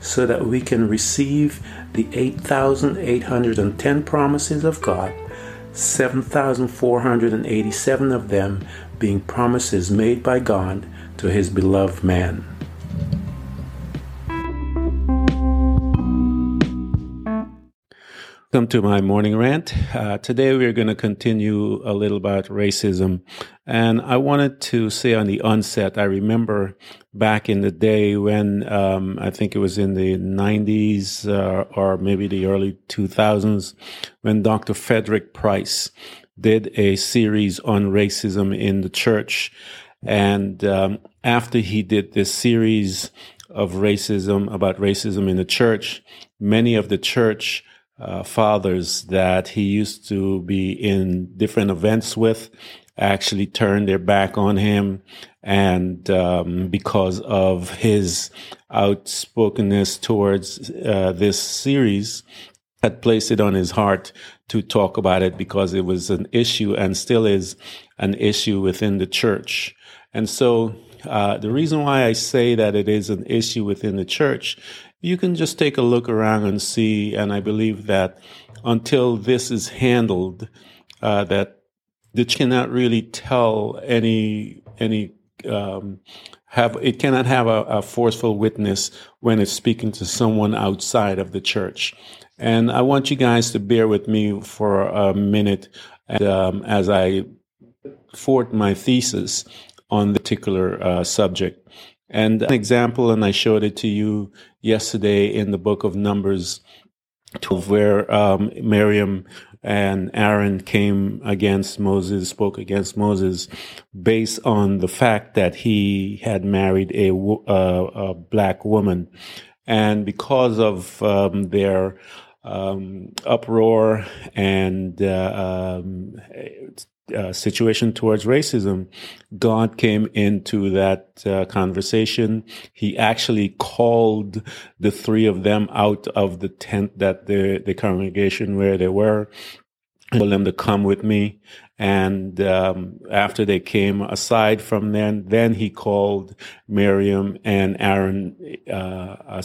so that we can receive the 8,810 promises of God, 7,487 of them being promises made by God to his beloved man. Welcome to my morning rant. Uh, today we're going to continue a little about racism. And I wanted to say on the onset, I remember back in the day when um, I think it was in the 90s uh, or maybe the early 2000s when Dr. Frederick Price did a series on racism in the church. And um, after he did this series of racism, about racism in the church, many of the church uh, fathers that he used to be in different events with actually turned their back on him and um, because of his outspokenness towards uh, this series had placed it on his heart to talk about it because it was an issue and still is an issue within the church. And so uh, the reason why I say that it is an issue within the church you can just take a look around and see. And I believe that until this is handled, uh, that the cannot really tell any any um, have it cannot have a, a, forceful witness when it's speaking to someone outside of the church. And I want you guys to bear with me for a minute and, um, as I fort my thesis on the particular uh, subject. And an example, and I showed it to you yesterday in the book of Numbers 12, where um, Miriam and Aaron came against Moses, spoke against Moses, based on the fact that he had married a, uh, a black woman. And because of um, their um, uproar and uh, um, uh, situation towards racism, God came into that uh, conversation. He actually called the three of them out of the tent that the, the congregation where they were, told them to come with me. And um, after they came aside from then, then he called Miriam and Aaron uh,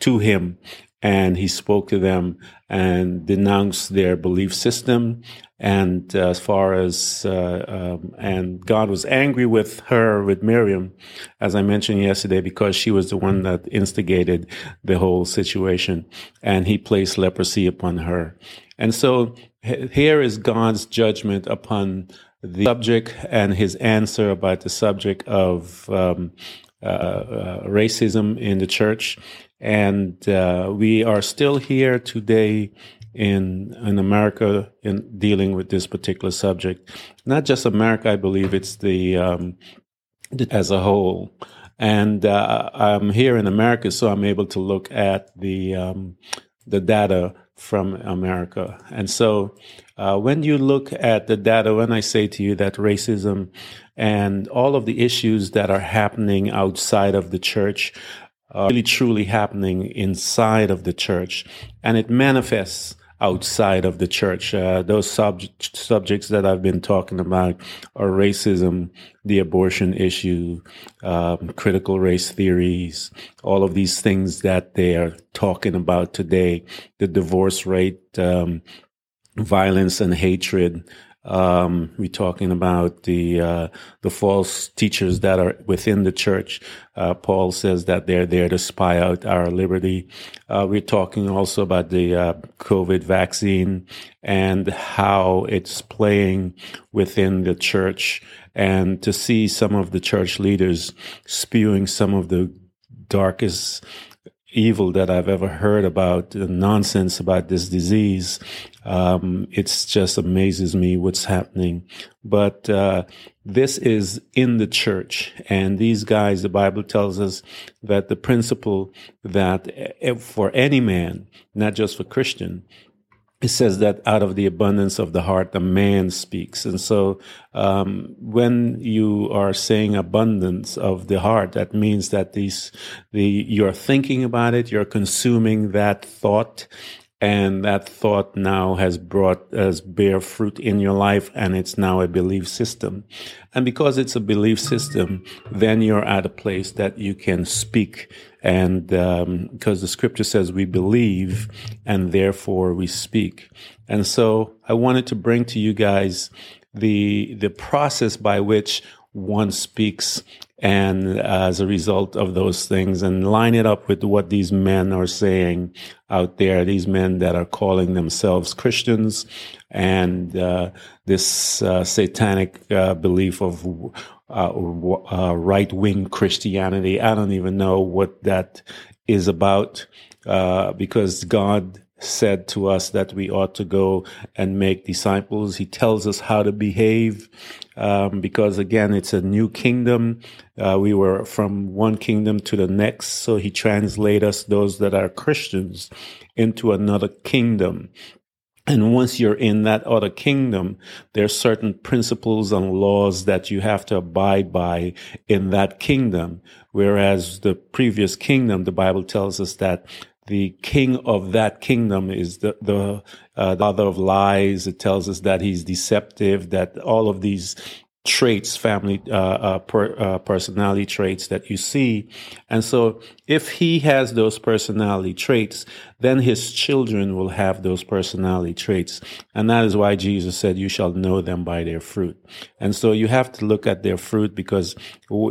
to him and he spoke to them and denounced their belief system. And uh, as far as, uh, um, and God was angry with her, with Miriam, as I mentioned yesterday, because she was the one that instigated the whole situation. And he placed leprosy upon her. And so here is God's judgment upon the subject and his answer about the subject of um, racism in the church. And uh, we are still here today in in America in dealing with this particular subject. Not just America, I believe it's the um, as a whole. And uh, I'm here in America, so I'm able to look at the um, the data from America. And so, uh, when you look at the data, when I say to you that racism and all of the issues that are happening outside of the church are really truly happening inside of the church, and it manifests outside of the church. Uh, those subject, subjects that I've been talking about are racism, the abortion issue, um, critical race theories, all of these things that they are talking about today, the divorce rate, um, violence and hatred, Um, we're talking about the uh, the false teachers that are within the church. Uh, Paul says that they're there to spy out our liberty. Uh, we're talking also about the uh, COVID vaccine and how it's playing within the church, and to see some of the church leaders spewing some of the darkest evil that I've ever heard about, the nonsense about this disease. Um, it's just amazes me what's happening. But uh, this is in the church, and these guys, the Bible tells us that the principle that for any man, not just for Christian, it says that out of the abundance of the heart, the man speaks. And so, um, when you are saying abundance of the heart, that means that these, the, you're thinking about it, you're consuming that thought, and that thought now has brought as bear fruit in your life and it's now a belief system. And because it's a belief system then you're at a place that you can speak. And um, because the scripture says we believe and therefore we speak. And so i wanted to bring to you guys the the process by which one speaks and as a result of those things and line it up with what these men are saying out there these men that are calling themselves christians and uh, this uh, satanic uh, belief of uh, uh, right-wing christianity. I don't even know what that is about uh, because god said to us that we ought to go and make disciples. He tells us how to behave um, because, again, it's a new kingdom. Uh, we were from one kingdom to the next. So he translates us, those that are Christians, into another kingdom. And once you're in that other kingdom, there are certain principles and laws that you have to abide by in that kingdom. Whereas the previous kingdom, the Bible tells us that the king of that kingdom is the the, uh, the father of lies. It tells us that he's deceptive. That all of these traits, family uh, uh, per, uh, personality traits that you see. And so, if he has those personality traits, then his children will have those personality traits. And that is why Jesus said, You shall know them by their fruit. And so, you have to look at their fruit because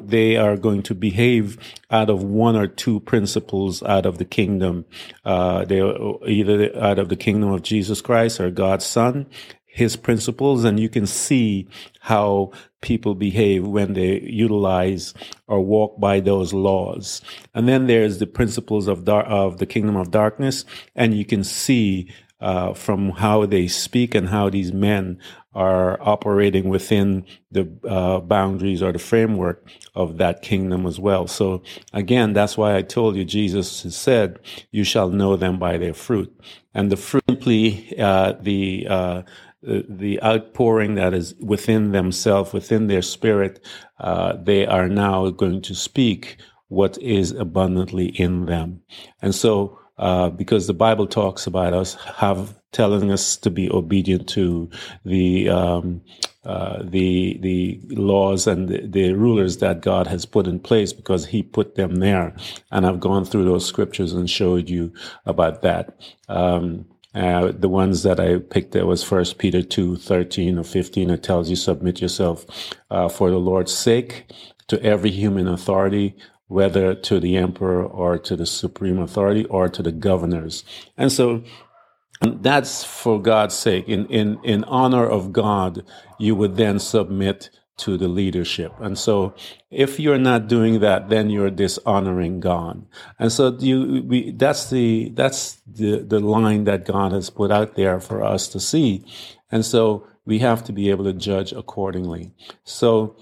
they are going to behave out of one or two principles out of the kingdom. Uh, they're either out of the kingdom of Jesus Christ or God's Son his principles and you can see how people behave when they utilize or walk by those laws. And then there's the principles of dar- of the kingdom of darkness and you can see uh, from how they speak and how these men are operating within the uh, boundaries or the framework of that kingdom as well. So again, that's why I told you Jesus said, "You shall know them by their fruit," and the fruit simply uh, the uh, the, outpouring that is within themselves, within their spirit, uh, they are now going to speak what is abundantly in them. And so, uh, because the Bible talks about us have telling us to be obedient to the um, uh, the the laws and the, the, rulers that God has put in place because He put them there, and I've gone through those scriptures and showed you about that. Um, uh, the ones that I picked there was First Peter two thirteen or fifteen. It tells you submit yourself uh, for the Lord's sake to every human authority, whether to the emperor or to the supreme authority or to the governors. And so that's for God's sake. In in in honor of God, you would then submit to the leadership. And so if you're not doing that, then you're dishonoring God. And so you, we, that's the, that's the, the line that God has put out there for us to see. And so we have to be able to judge accordingly. So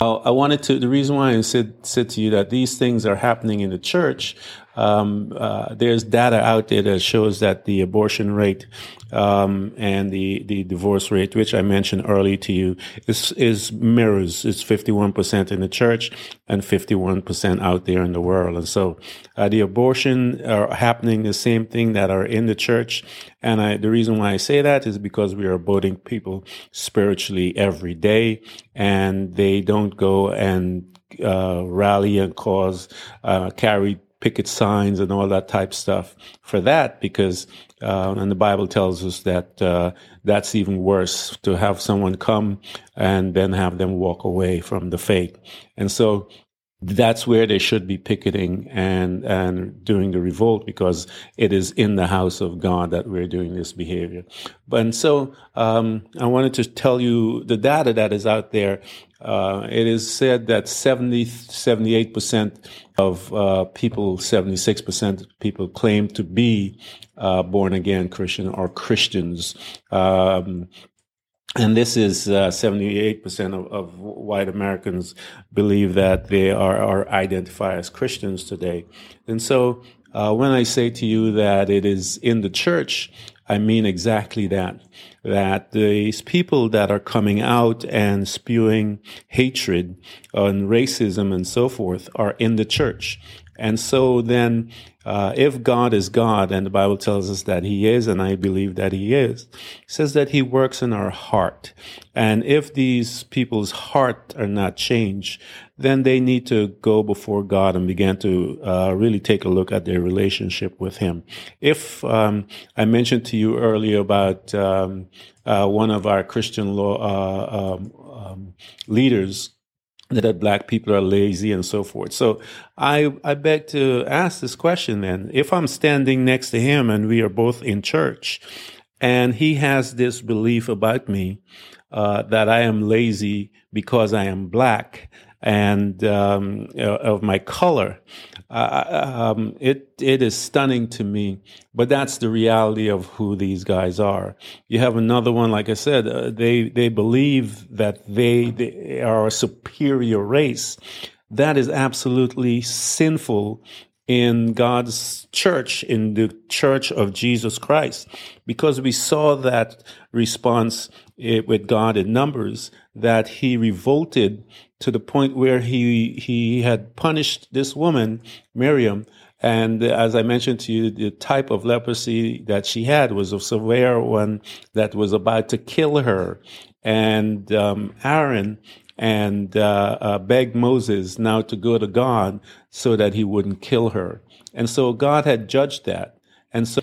uh, I wanted to, the reason why I said, said to you that these things are happening in the church um, uh, there's data out there that shows that the abortion rate um, and the, the divorce rate, which I mentioned earlier to you, is, is mirrors. It's 51% in the church and 51% out there in the world. And so uh, the abortion are happening the same thing that are in the church. And I, the reason why I say that is because we are aborting people spiritually every day and they don't go and uh, rally and cause, uh, carry picket signs and all that type stuff for that because uh, and the Bible tells us that uh, that's even worse to have someone come and then have them walk away from the faith. And so that's where they should be picketing and and doing the revolt because it is in the house of God that we're doing this behavior. But and so um, I wanted to tell you the data that is out there. Uh, it is said that 70, 78% of uh, people, 76% of people claim to be uh, born again Christian or Christians. Um, and this is uh, 78% of, of, white Americans believe that they are, are identified as Christians today. And so uh, when I say to you that it is in the church, I mean exactly that. That these people that are coming out and spewing hatred and racism and so forth are in the church. And so then, uh, if God is God, and the Bible tells us that He is, and I believe that He is, says that He works in our heart. And if these people's heart are not changed, then they need to go before God and begin to uh, really take a look at their relationship with Him. If um, I mentioned to you earlier about um, uh, one of our Christian law uh, um, um leaders that black people are lazy and so forth. So I, I beg to ask this question then. If I'm standing next to him and we are both in church and he has this belief about me, uh, that I am lazy because I am black and um, uh, of my color, uh, um, it it is stunning to me. But that's the reality of who these guys are. You have another one, like I said, uh, they they believe that they, they are a superior race. That is absolutely sinful in God's church, in the church of Jesus Christ, because we saw that response eh, with God in Numbers, that he revolted to the point where he he had punished this woman, Miriam. And as I mentioned to you, the type of leprosy that she had was a severe one that was about to kill her. And um, Aaron and uh, uh, begged Moses now to go to God so that he wouldn't kill her. And so God had judged that. And so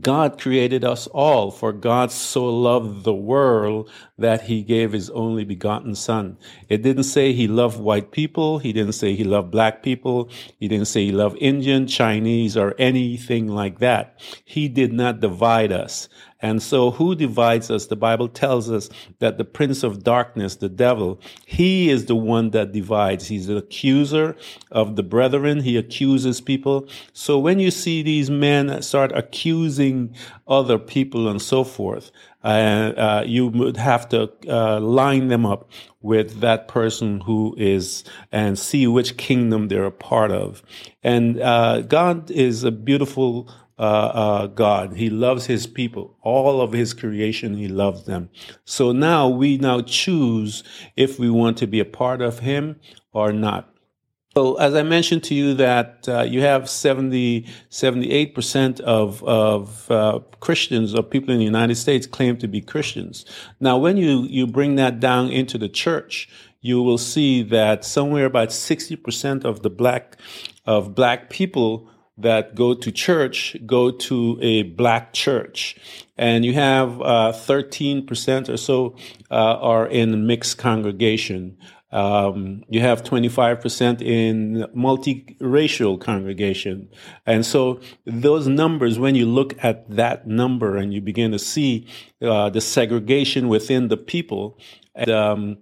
God created us all, for God so loved the world that he gave his only begotten son. It didn't say he loved white people. He didn't say he loved black people. He didn't say he loved Indian, Chinese, or anything like that. He did not divide us. And so who divides us? The Bible tells us that the prince of darkness, the devil, he is the one that divides. He's the accuser of the brethren. He accuses people. So when you see these men start accusing other people and so forth, uh, uh, you would have to uh, line them up with that person who is and see which kingdom they're a part of. And uh, God is a beautiful uh, uh, God. He loves his people. All of his creation, he loves them. So now we now choose if we want to be a part of him or not. So as I mentioned to you that uh, you have 70, 78% of, of uh, Christians or people in the United States claim to be Christians. Now, when you, you bring that down into the church, you will see that somewhere about 60% of the black, of black people that go to church go to a black church. And you have uh, 13% or so uh, are in mixed congregation. Um, you have 25% in multiracial congregation. And so those numbers, when you look at that number and you begin to see uh, the segregation within the people, and, um,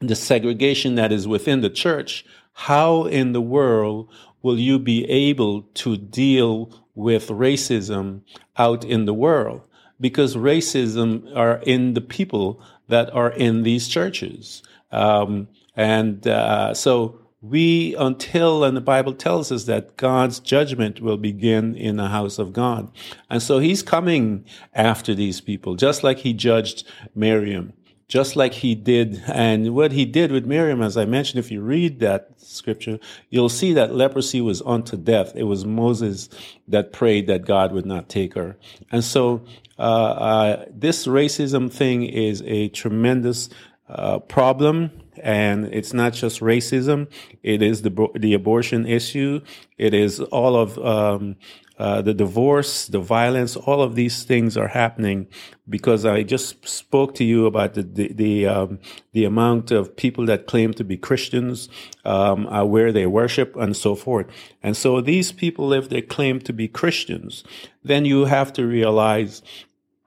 the segregation that is within the church, how in the world will you be able to deal with racism out in the world? Because racism are in the people that are in these churches. Um, and uh, so we, until, and the Bible tells us that God's judgment will begin in the house of God. And so he's coming after these people, just like he judged Miriam just like he did. And what he did with Miriam, as I mentioned, if you read that scripture, you'll see that leprosy was unto death. It was Moses that prayed that God would not take her. And so uh, uh, this racism thing is a tremendous uh, problem and it's not just racism. It is the the abortion issue. It is all of um, uh, the divorce, the violence, all of these things are happening because I just spoke to you about the the the, um, the amount of people that claim to be Christians, um, uh, where they worship, and so forth. And so these people, if they claim to be Christians, then you have to realize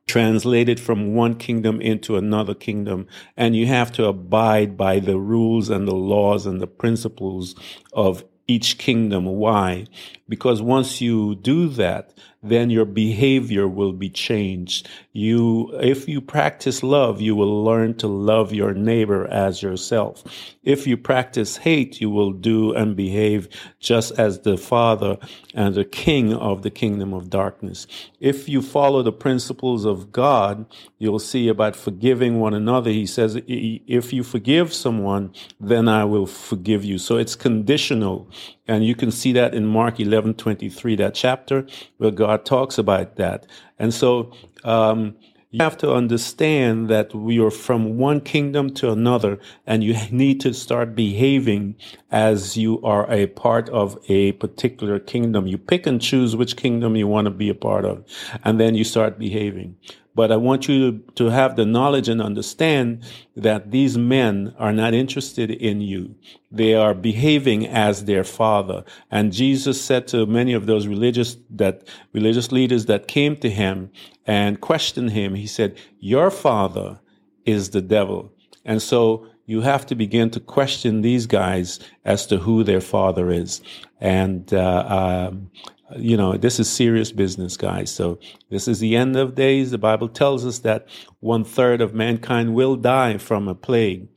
translated from one kingdom into another kingdom, and you have to abide by the rules and the laws and the principles of each kingdom. Why? Because once you do that, then your behavior will be changed. You, if you practice love, you will learn to love your neighbor as yourself. If you practice hate, you will do and behave just as the father and the king of the kingdom of darkness. If you follow the principles of God, you'll see about forgiving one another. He says, if you forgive someone, then I will forgive you. So it's conditional. And you can see that in Mark 11, 23, that chapter where God talks about that. And so, um, you have to understand that we are from one kingdom to another and you need to start behaving as you are a part of a particular kingdom. You pick and choose which kingdom you want to be a part of and then you start behaving. But I want you to, to have the knowledge and understand that these men are not interested in you. They are behaving as their father. And Jesus said to many of those religious, that religious leaders that came to him and questioned him, he said, your father is the devil. And so you have to begin to question these guys as to who their father is. And uh, um, you know, this is serious business, guys. So this is the end of days. The Bible tells us that one third of mankind will die from a plague.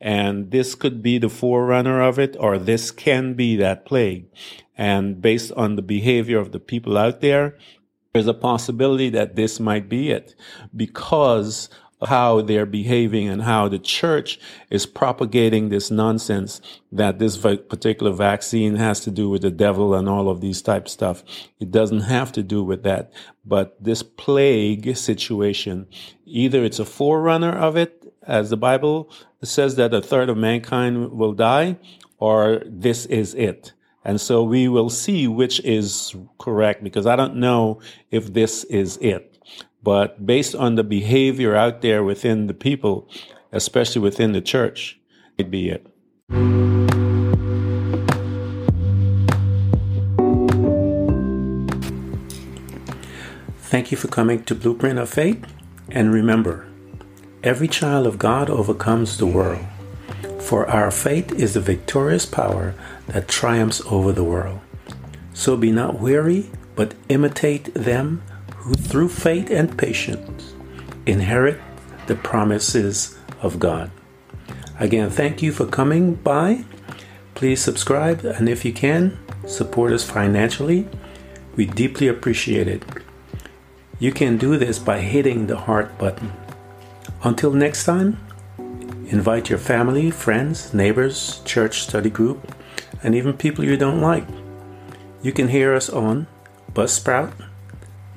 And this could be the forerunner of it, or this can be that plague. And based on the behavior of the people out there, there's a possibility that this might be it because how they're behaving and how the church is propagating this nonsense that this particular vaccine has to do with the devil and all of these type stuff. It doesn't have to do with that. But this plague situation, either it's a forerunner of it, as the Bible says that a third of mankind will die, or this is it. And so we will see which is correct because I don't know if this is it. But based on the behavior out there within the people, especially within the church, it'd be it. Thank you for coming to Blueprint of Faith. And remember, every child of God overcomes the world. For our faith is the victorious power that triumphs over the world. So be not weary, but imitate them who through faith and patience inherit the promises of God. Again, thank you for coming by. Please subscribe, and if you can, support us financially. We deeply appreciate it. You can do this by hitting the heart button. Until next time, invite your family, friends, neighbors, church study group, and even people you don't like. You can hear us on Buzzsprout,